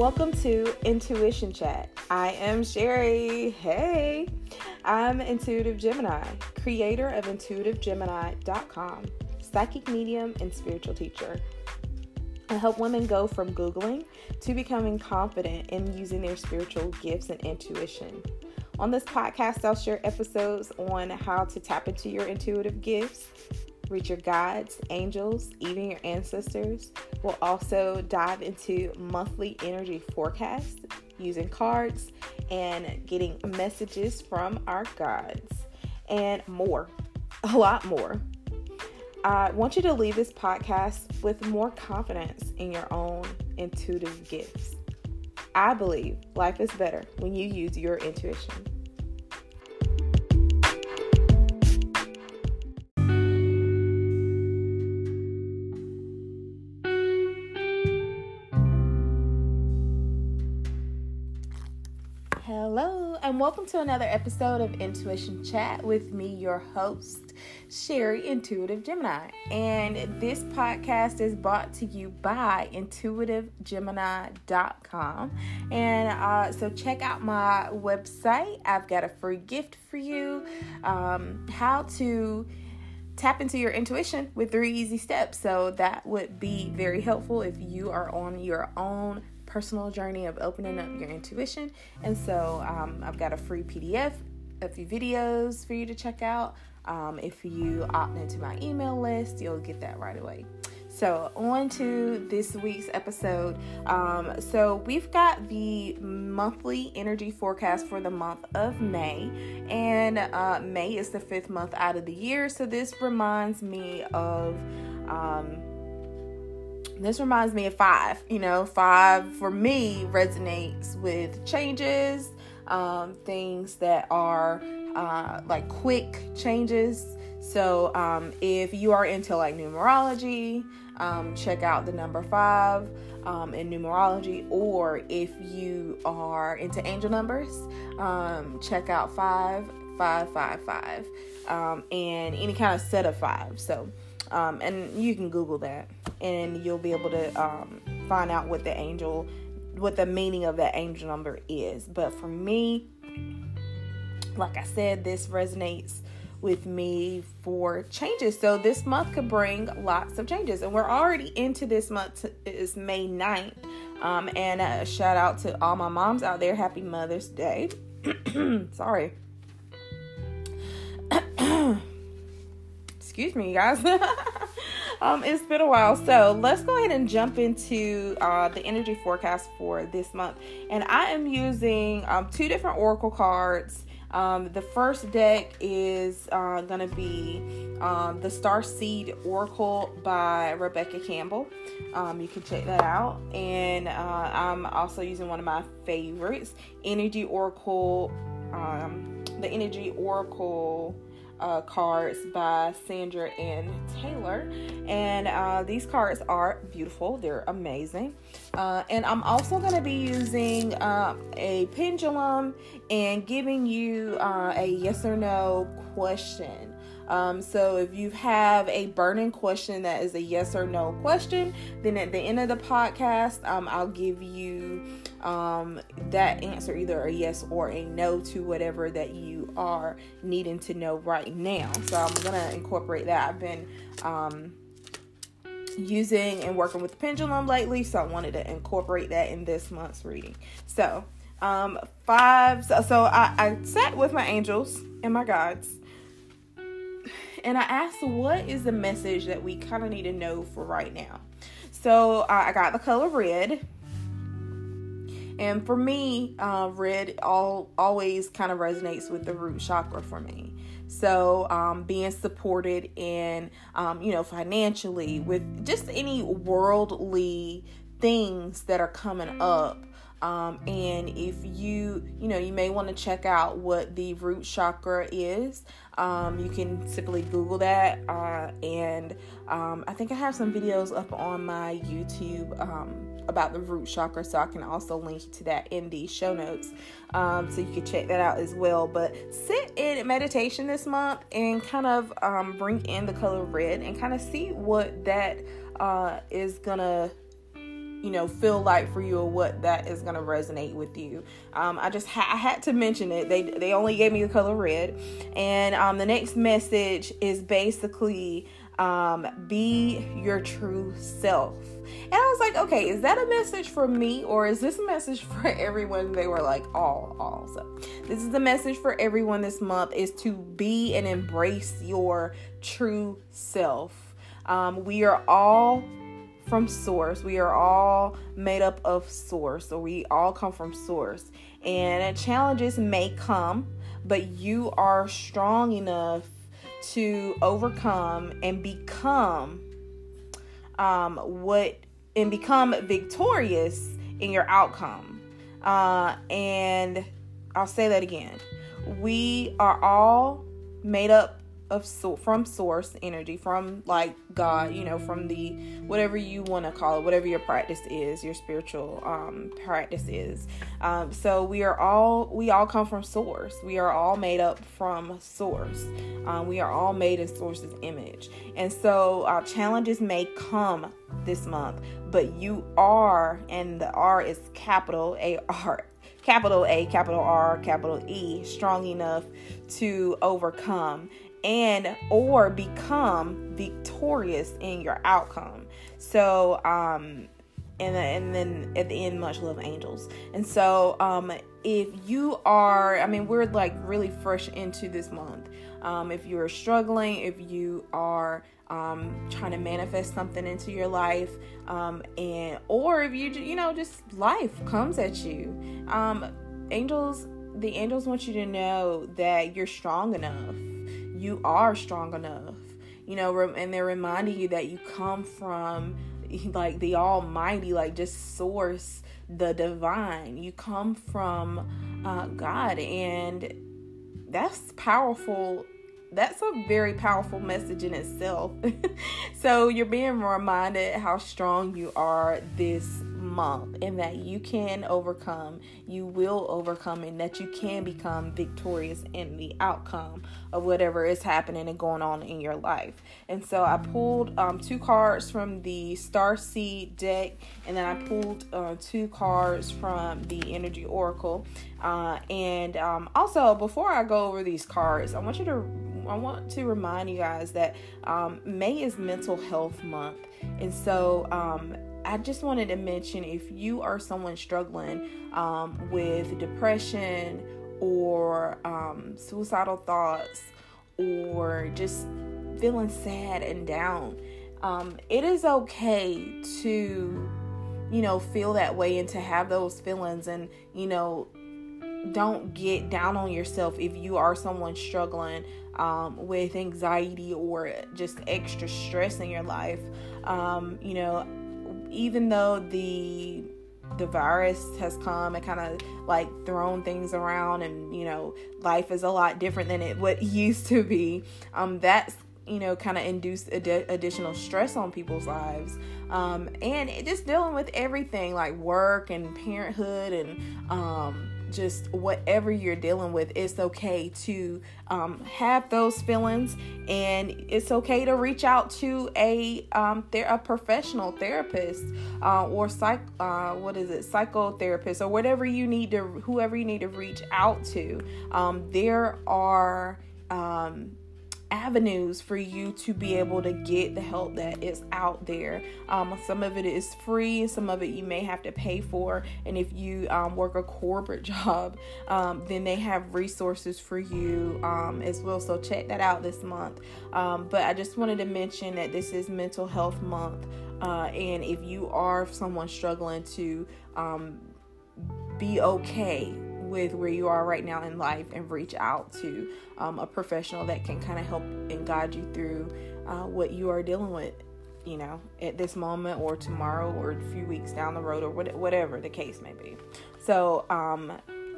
Welcome to Intuition Chat. I am Sherry. Hey, I'm Intuitive Gemini, creator of intuitivegemini.com, psychic medium and spiritual teacher. I help women go from Googling to becoming confident in using their spiritual gifts and intuition. On this podcast, I'll share episodes on how to tap into your intuitive gifts, reach your guides, angels, even your ancestors. We'll also dive into monthly energy forecasts using cards and getting messages from our guides and more, a lot more. I want you to leave this podcast with more confidence in your own intuitive gifts. I believe life is better when you use your intuition. Welcome to another episode of Intuition Chat with me, your host, Sherry Intuitive Gemini. And this podcast is brought to you by intuitivegemini.com. And uh, so check out my website. I've got a free gift for you um, how to tap into your intuition with three easy steps. So that would be very helpful if you are on your own personal journey of opening up your intuition. And so um, I've got a free PDF, a few videos for you to check out. Um, if you opt into my email list, you'll get that right away. So, on to this week's episode. Um, so, we've got the monthly energy forecast for the month of May, and uh, May is the fifth month out of the year. So, this reminds me of. Um, this reminds me of five. You know, five for me resonates with changes, um, things that are uh, like quick changes. So, um, if you are into like numerology, um, check out the number five um, in numerology, or if you are into angel numbers, um, check out five, five, five, five, um, and any kind of set of five. So, um, and you can Google that, and you'll be able to um, find out what the angel, what the meaning of that angel number is. But for me, like I said, this resonates with me for changes. So this month could bring lots of changes. And we're already into this month. It's May 9th. Um, and a shout out to all my moms out there. Happy Mother's Day. Sorry. Excuse me, guys. um, it's been a while. So let's go ahead and jump into uh, the energy forecast for this month. And I am using um, two different oracle cards. Um, the first deck is uh, going to be um, the Starseed Oracle by Rebecca Campbell. Um, you can check that out. And uh, I'm also using one of my favorites, Energy Oracle, um, the Energy Oracle uh, cards by Sandra Anne Taylor. And uh, these cards are beautiful, they're amazing. Uh, and I'm also going to be using uh, a pendulum and giving you uh, a yes or no question. Um, so if you have a burning question that is a yes or no question, then at the end of the podcast, um, I'll give you um, that answer either a yes or a no to whatever that you are needing to know right now. So I'm gonna incorporate that. I've been um, using and working with the pendulum lately, so I wanted to incorporate that in this month's reading. So um five so, so I, I sat with my angels and my guides and I asked, what is the message that we kind of need to know for right now? So uh, I got the color red. And for me, uh, red all always kind of resonates with the root chakra for me. So um, being supported in, um, you know, financially with just any worldly things that are coming up um, and if you, you know, you may want to check out what the root chakra is. Um, you can simply Google that. Uh, and um, I think I have some videos up on my YouTube um, about the root chakra, so I can also link to that in the show notes. Um, so you can check that out as well. But sit in meditation this month and kind of um, bring in the color red and kind of see what that uh, is gonna you know feel like for you or what that is going to resonate with you um, i just ha- I had to mention it they they only gave me the color red and um, the next message is basically um, be your true self and I was like, okay, is that a message for me or is this a message for everyone? They were like, all, all. So this is the message for everyone this month is to be and embrace your true self. Um, we are all from source. We are all made up of source. So we all come from source. And challenges may come, but you are strong enough to overcome and become um, what and become victorious in your outcome. Uh, and I'll say that again. We are all made up of from source energy from like god you know from the whatever you want to call it whatever your practice is your spiritual um practice is. Um so we are all we all come from source. We are all made up from source. Um, we are all made in source's image. And so our challenges may come this month but you are and the r is capital a r capital A, capital R, capital E, strong enough to overcome and or become victorious in your outcome. So um and and then at the end much love angels. And so um if you are I mean we're like really fresh into this month. Um if you're struggling, if you are um, trying to manifest something into your life, um, and or if you you know just life comes at you, um, angels the angels want you to know that you're strong enough you are strong enough you know and they're reminding you that you come from like the almighty like just source the divine. You come from uh, god and that's powerful. That's a very powerful message in itself. So you're being reminded how strong you are this month and that you can overcome, you will overcome, and that you can become victorious in the outcome of whatever is happening and going on in your life. And so I pulled um, two cards from the Starseed deck, and then I pulled uh, two cards from the Energy Oracle. Uh, and um, also, before I go over these cards, I want you to I want to remind you guys that um, May is Mental Health Month, and so um, I just wanted to mention if you are someone struggling um, with depression or um, suicidal thoughts or just feeling sad and down, um, it is okay to, you know, feel that way and to have those feelings and, you know, don't get down on yourself if you are someone struggling um, with anxiety or just extra stress in your life. Um, you know, even though the the virus has come and kind of like thrown things around and you know life is a lot different than it what used to be um that's you know kind of induced ad- additional stress on people's lives. Um and it, just dealing with everything like work and parenthood and um just whatever you're dealing with, it's okay to um, have those feelings, and it's okay to reach out to a um, ther- a professional therapist uh, or psych uh, what is it psychotherapist or whatever you need to whoever you need to reach out to. Um, there are um, avenues for you to be able to get the help that is out there. Um, some of it is free, some of it you may have to pay for. And if you um, work a corporate job, um, then they have resources for you um, as well. So check that out this month. Um, but I just wanted to mention that this is Mental Health Month. Uh, and if you are someone struggling to um, be okay with where you are right now in life and reach out to um, a professional that can kind of help and guide you through uh, what you are dealing with you know at this moment or tomorrow or a few weeks down the road or whatever the case may be. So um,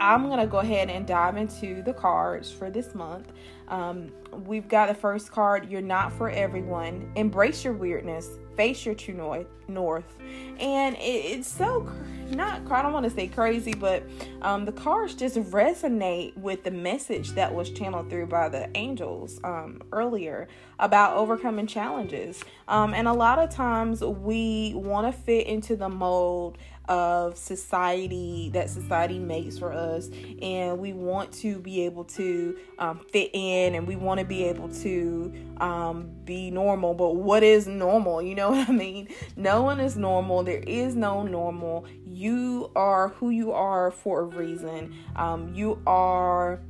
i'm gonna go ahead and dive into the cards for this month Um, we've got the first card You're not for everyone. Embrace your weirdness, face your true north. And it, it's so not, I don't want to say crazy, but um, the cards just resonate with the message that was channeled through by the angels um, earlier about overcoming challenges. Um, and a lot of times we want to fit into the mold of society that society makes for us. And we want to be able to um, fit in and we want to be able to um, be normal. But what is normal? You know what i mean? No one is normal. There is no normal. You are who you are for a reason. Um, you are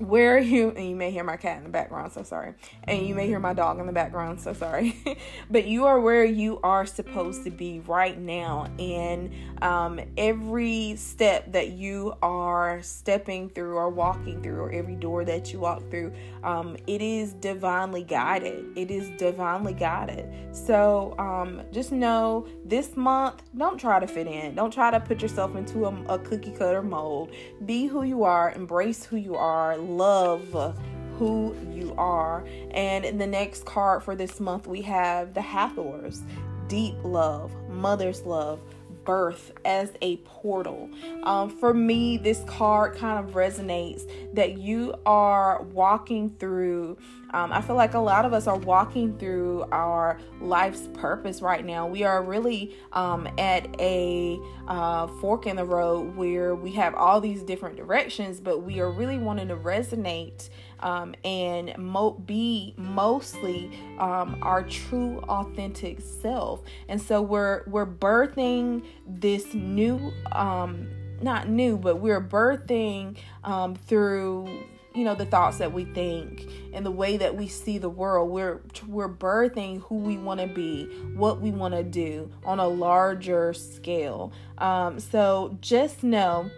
where you and you may hear my cat in the background so sorry. And you may hear my dog in the background so sorry. But you are where you are supposed to be right now. And um, every step that you are stepping through or walking through or every door that you walk through um, it is divinely guided. It is divinely guided. So um, just know this month don't try to fit in. Don't try to put yourself into a, a cookie cutter mold. Be who you are embrace who you are love who you are. And in the next card for this month, we have the Hathors. Deep love, mother's love, birth as a portal. Um, for me, this card kind of resonates that you are walking through. Um, I feel like a lot of us are walking through our life's purpose right now. We are really um, at a uh, fork in the road where we have all these different directions, but we are really wanting to resonate um, and mo- be mostly um, our true authentic self. And so we're we're birthing this new um, not new but we're birthing um, through you know the thoughts that we think and the way that we see the world. We're we're birthing who we want to be what we want to do on a larger scale. Um, so just know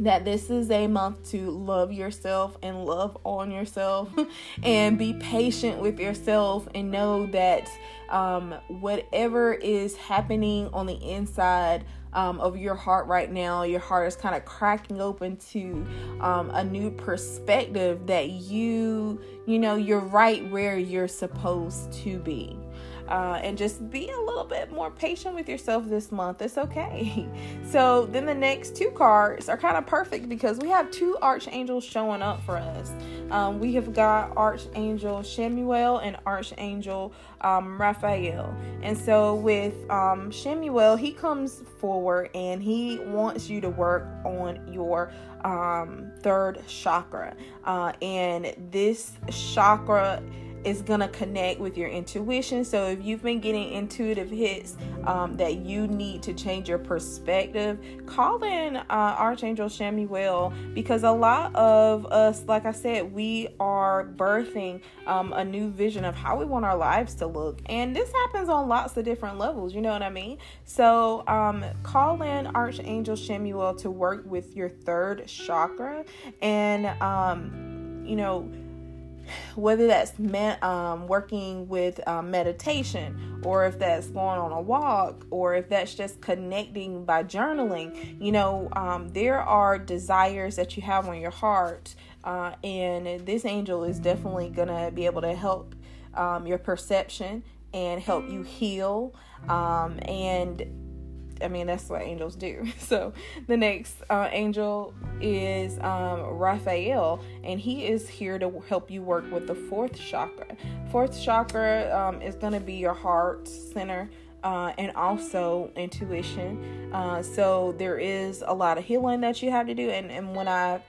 that this is a month to love yourself and love on yourself and be patient with yourself and know that um, whatever is happening on the inside um, of your heart right now, your heart is kind of cracking open to um, a new perspective that you, you know, you're right where you're supposed to be uh, and just be a little bit more patient with yourself this month. It's okay. So then the next two cards are kind of perfect because we have two archangels showing up for us. Um, we have got Archangel Chamuel and Archangel um, Raphael. And so with um, Chamuel, he comes forward and he wants you to work on your um, third chakra. Uh, and this chakra is going to connect with your intuition. So if you've been getting intuitive hits um, that you need to change your perspective, call in uh, Archangel Chamuel because a lot of us, like I said, we are birthing um, a new vision of how we want our lives to look. And this happens on lots of different levels, you know what I mean? So um, call in Archangel Chamuel to work with your third chakra and, um, you know, whether that's um, working with um, meditation or if that's going on a walk or if that's just connecting by journaling you know um, there are desires that you have on your heart uh, and this angel is definitely gonna be able to help um, your perception and help you heal um, and I mean, that's what angels do. So the next uh, angel is um, Raphael, and he is here to help you work with the fourth chakra. Fourth chakra um, is going to be your heart center. Uh, and also intuition. Uh, so there is a lot of healing that you have to do. And, and when I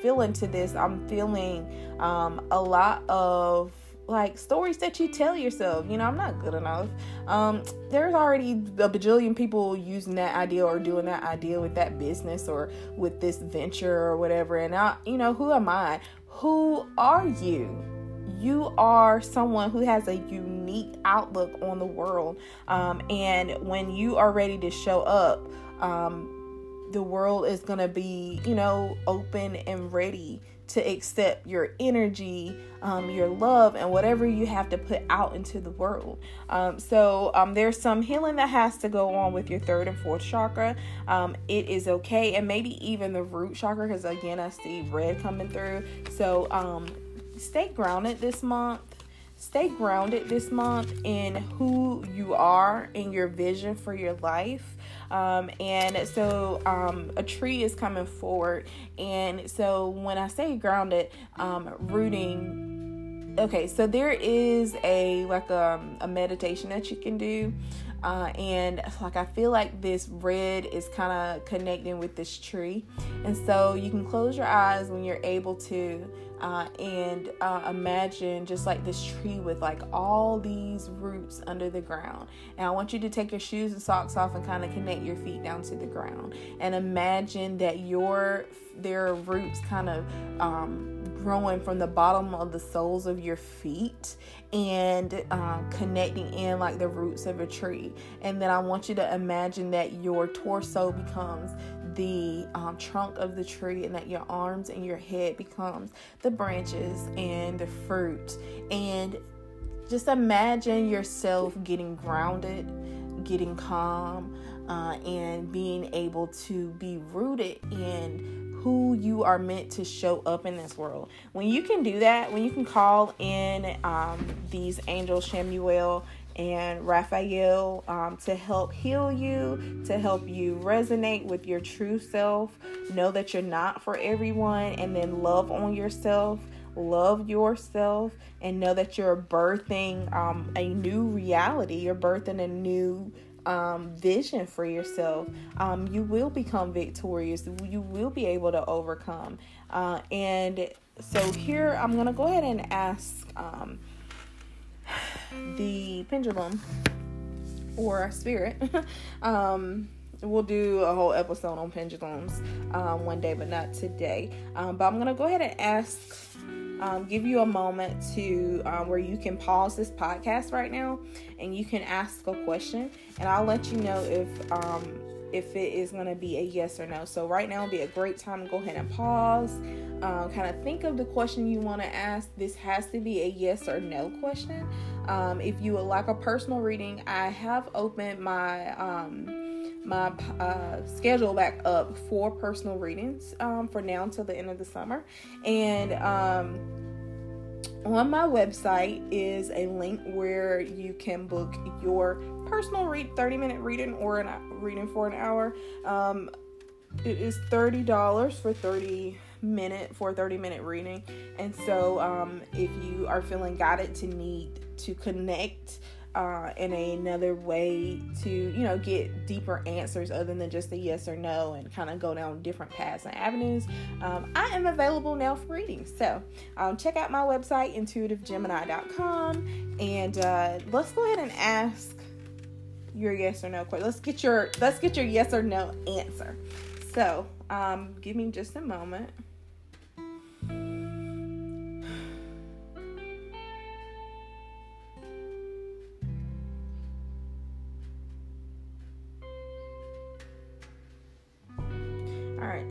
feel into this, I'm feeling um, a lot of like stories that you tell yourself you know i'm not good enough. Um there's already a bajillion people using that idea or doing that idea with that business or with this venture or whatever. And i you know who am i? Who are you? You are someone who has a unique outlook on the world. Um, and when you are ready to show up um, the world is going to be you know open and ready to accept your energy, um, your love, and whatever you have to put out into the world. Um, so um, there's some healing that has to go on with your third and fourth chakra. Um, it is okay, and maybe even the root chakra, because again, I see red coming through. So um, stay grounded this month stay grounded this month in who you are and your vision for your life. Um, and so um, a tree is coming forward. And so when I say grounded, um, rooting, okay, so there is a like a, um, a meditation that you can do. Uh, and like I feel like this red is kind of connecting with this tree, and so you can close your eyes when you're able to, uh, and uh, imagine just like this tree with like all these roots under the ground. And I want you to take your shoes and socks off and kind of connect your feet down to the ground, and imagine that your their roots kind of um, growing from the bottom of the soles of your feet and uh, connecting in like the roots of a tree. And then I want you to imagine that your torso becomes the um, trunk of the tree and that your arms and your head becomes the branches and the fruit and just imagine yourself getting grounded getting calm uh, and being able to be rooted in who you are meant to show up in this world. When you can do that, when you can call in um, these angels, Chamuel and Raphael, um, to help heal you, to help you resonate with your true self, know that you're not for everyone, and then love on yourself love yourself and know that you're birthing um, a new reality. You're birthing a new um, vision for yourself, um, you will become victorious. You will be able to overcome. Uh, and so here I'm going to go ahead and ask um, the pendulum or spirit. um, we'll do a whole episode on pendulums um, one day, but not today. Um, but I'm going to go ahead and ask um, give you a moment to um, where you can pause this podcast right now and you can ask a question, and I'll let you know if um, if it is going to be a yes or no. So right now will be a great time to go ahead and pause, um, kind of think of the question you want to ask. This has to be a yes or no question. Um, if you would like a personal reading, I have opened my um, my uh, schedule back up for personal readings um, for now until the end of the summer. And um, on my website is a link where you can book your personal read 30 minute reading or a reading for an hour. Um, it is $30 for 30 minute for 30 minute reading. And so um, if you are feeling guided to need to connect uh, in another way to you know get deeper answers other than just a yes or no and kind of go down different paths and avenues um, i am available now for readings so um, check out my website intuitivegemini.com and uh, let's go ahead and ask your yes or no question let's get your let's get your yes or no answer. So um, give me just a moment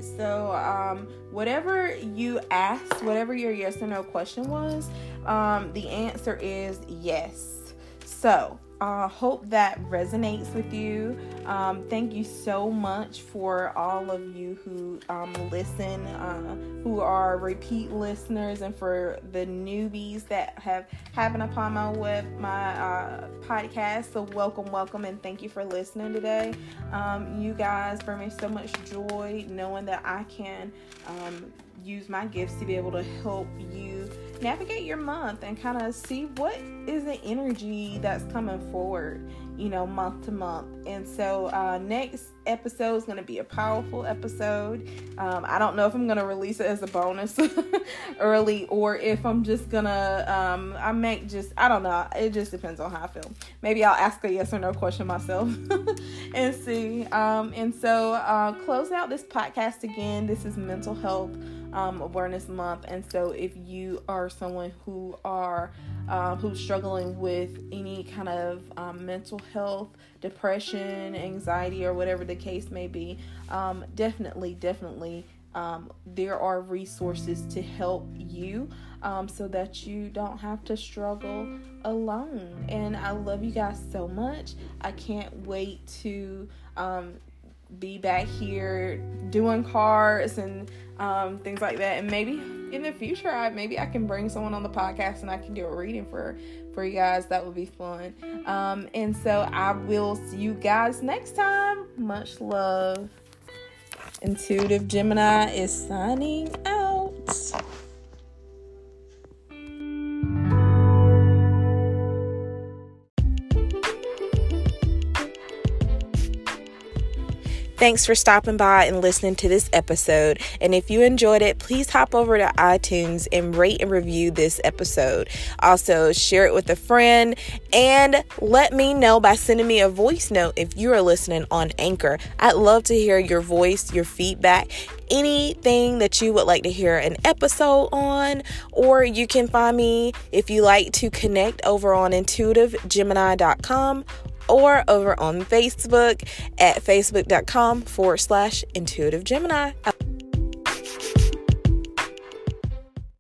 So, um, whatever you asked, whatever your yes or no question was, um, the answer is yes. So, uh, hope that resonates with you. Um, thank you so much for all of you who um, listen, uh, who are repeat listeners, and for the newbies that have happened upon my web, my uh, podcast. So welcome, welcome, and thank you for listening today. Um, you guys bring me so much joy knowing that I can um, use my gifts to be able to help you navigate your month and kind of see what is the energy that's coming forward, you know, month to month. And so, uh, next episode is going to be a powerful episode. Um, I don't know if I'm going to release it as a bonus early or if I'm just going to, um, I may just, I don't know. It just depends on how I feel. Maybe I'll ask a yes or no question myself and see. Um, and so, uh, closing out this podcast again, this is mental health um, Awareness Month, and so if you are someone who are um, who's struggling with any kind of um, mental health, depression, anxiety, or whatever the case may be, um, definitely, definitely um, there are resources to help you um, so that you don't have to struggle alone. And I love you guys so much. I can't wait to be back here doing cards and um, things like that. And maybe in the future, I maybe I can bring someone on the podcast and I can do a reading for for you guys. That would be fun. Um, and so I will see you guys next time. Much love. Intuitive Gemini is signing out. Thanks for stopping by and listening to this episode. And if you enjoyed it, please hop over to iTunes and rate and review this episode. Also, share it with a friend and let me know by sending me a voice note if you are listening on Anchor. I'd love to hear your voice, your feedback, anything that you would like to hear an episode on, or you can find me if you like to connect over on intuitivegemini.com or over on Facebook at facebook.com forward slash intuitive Gemini.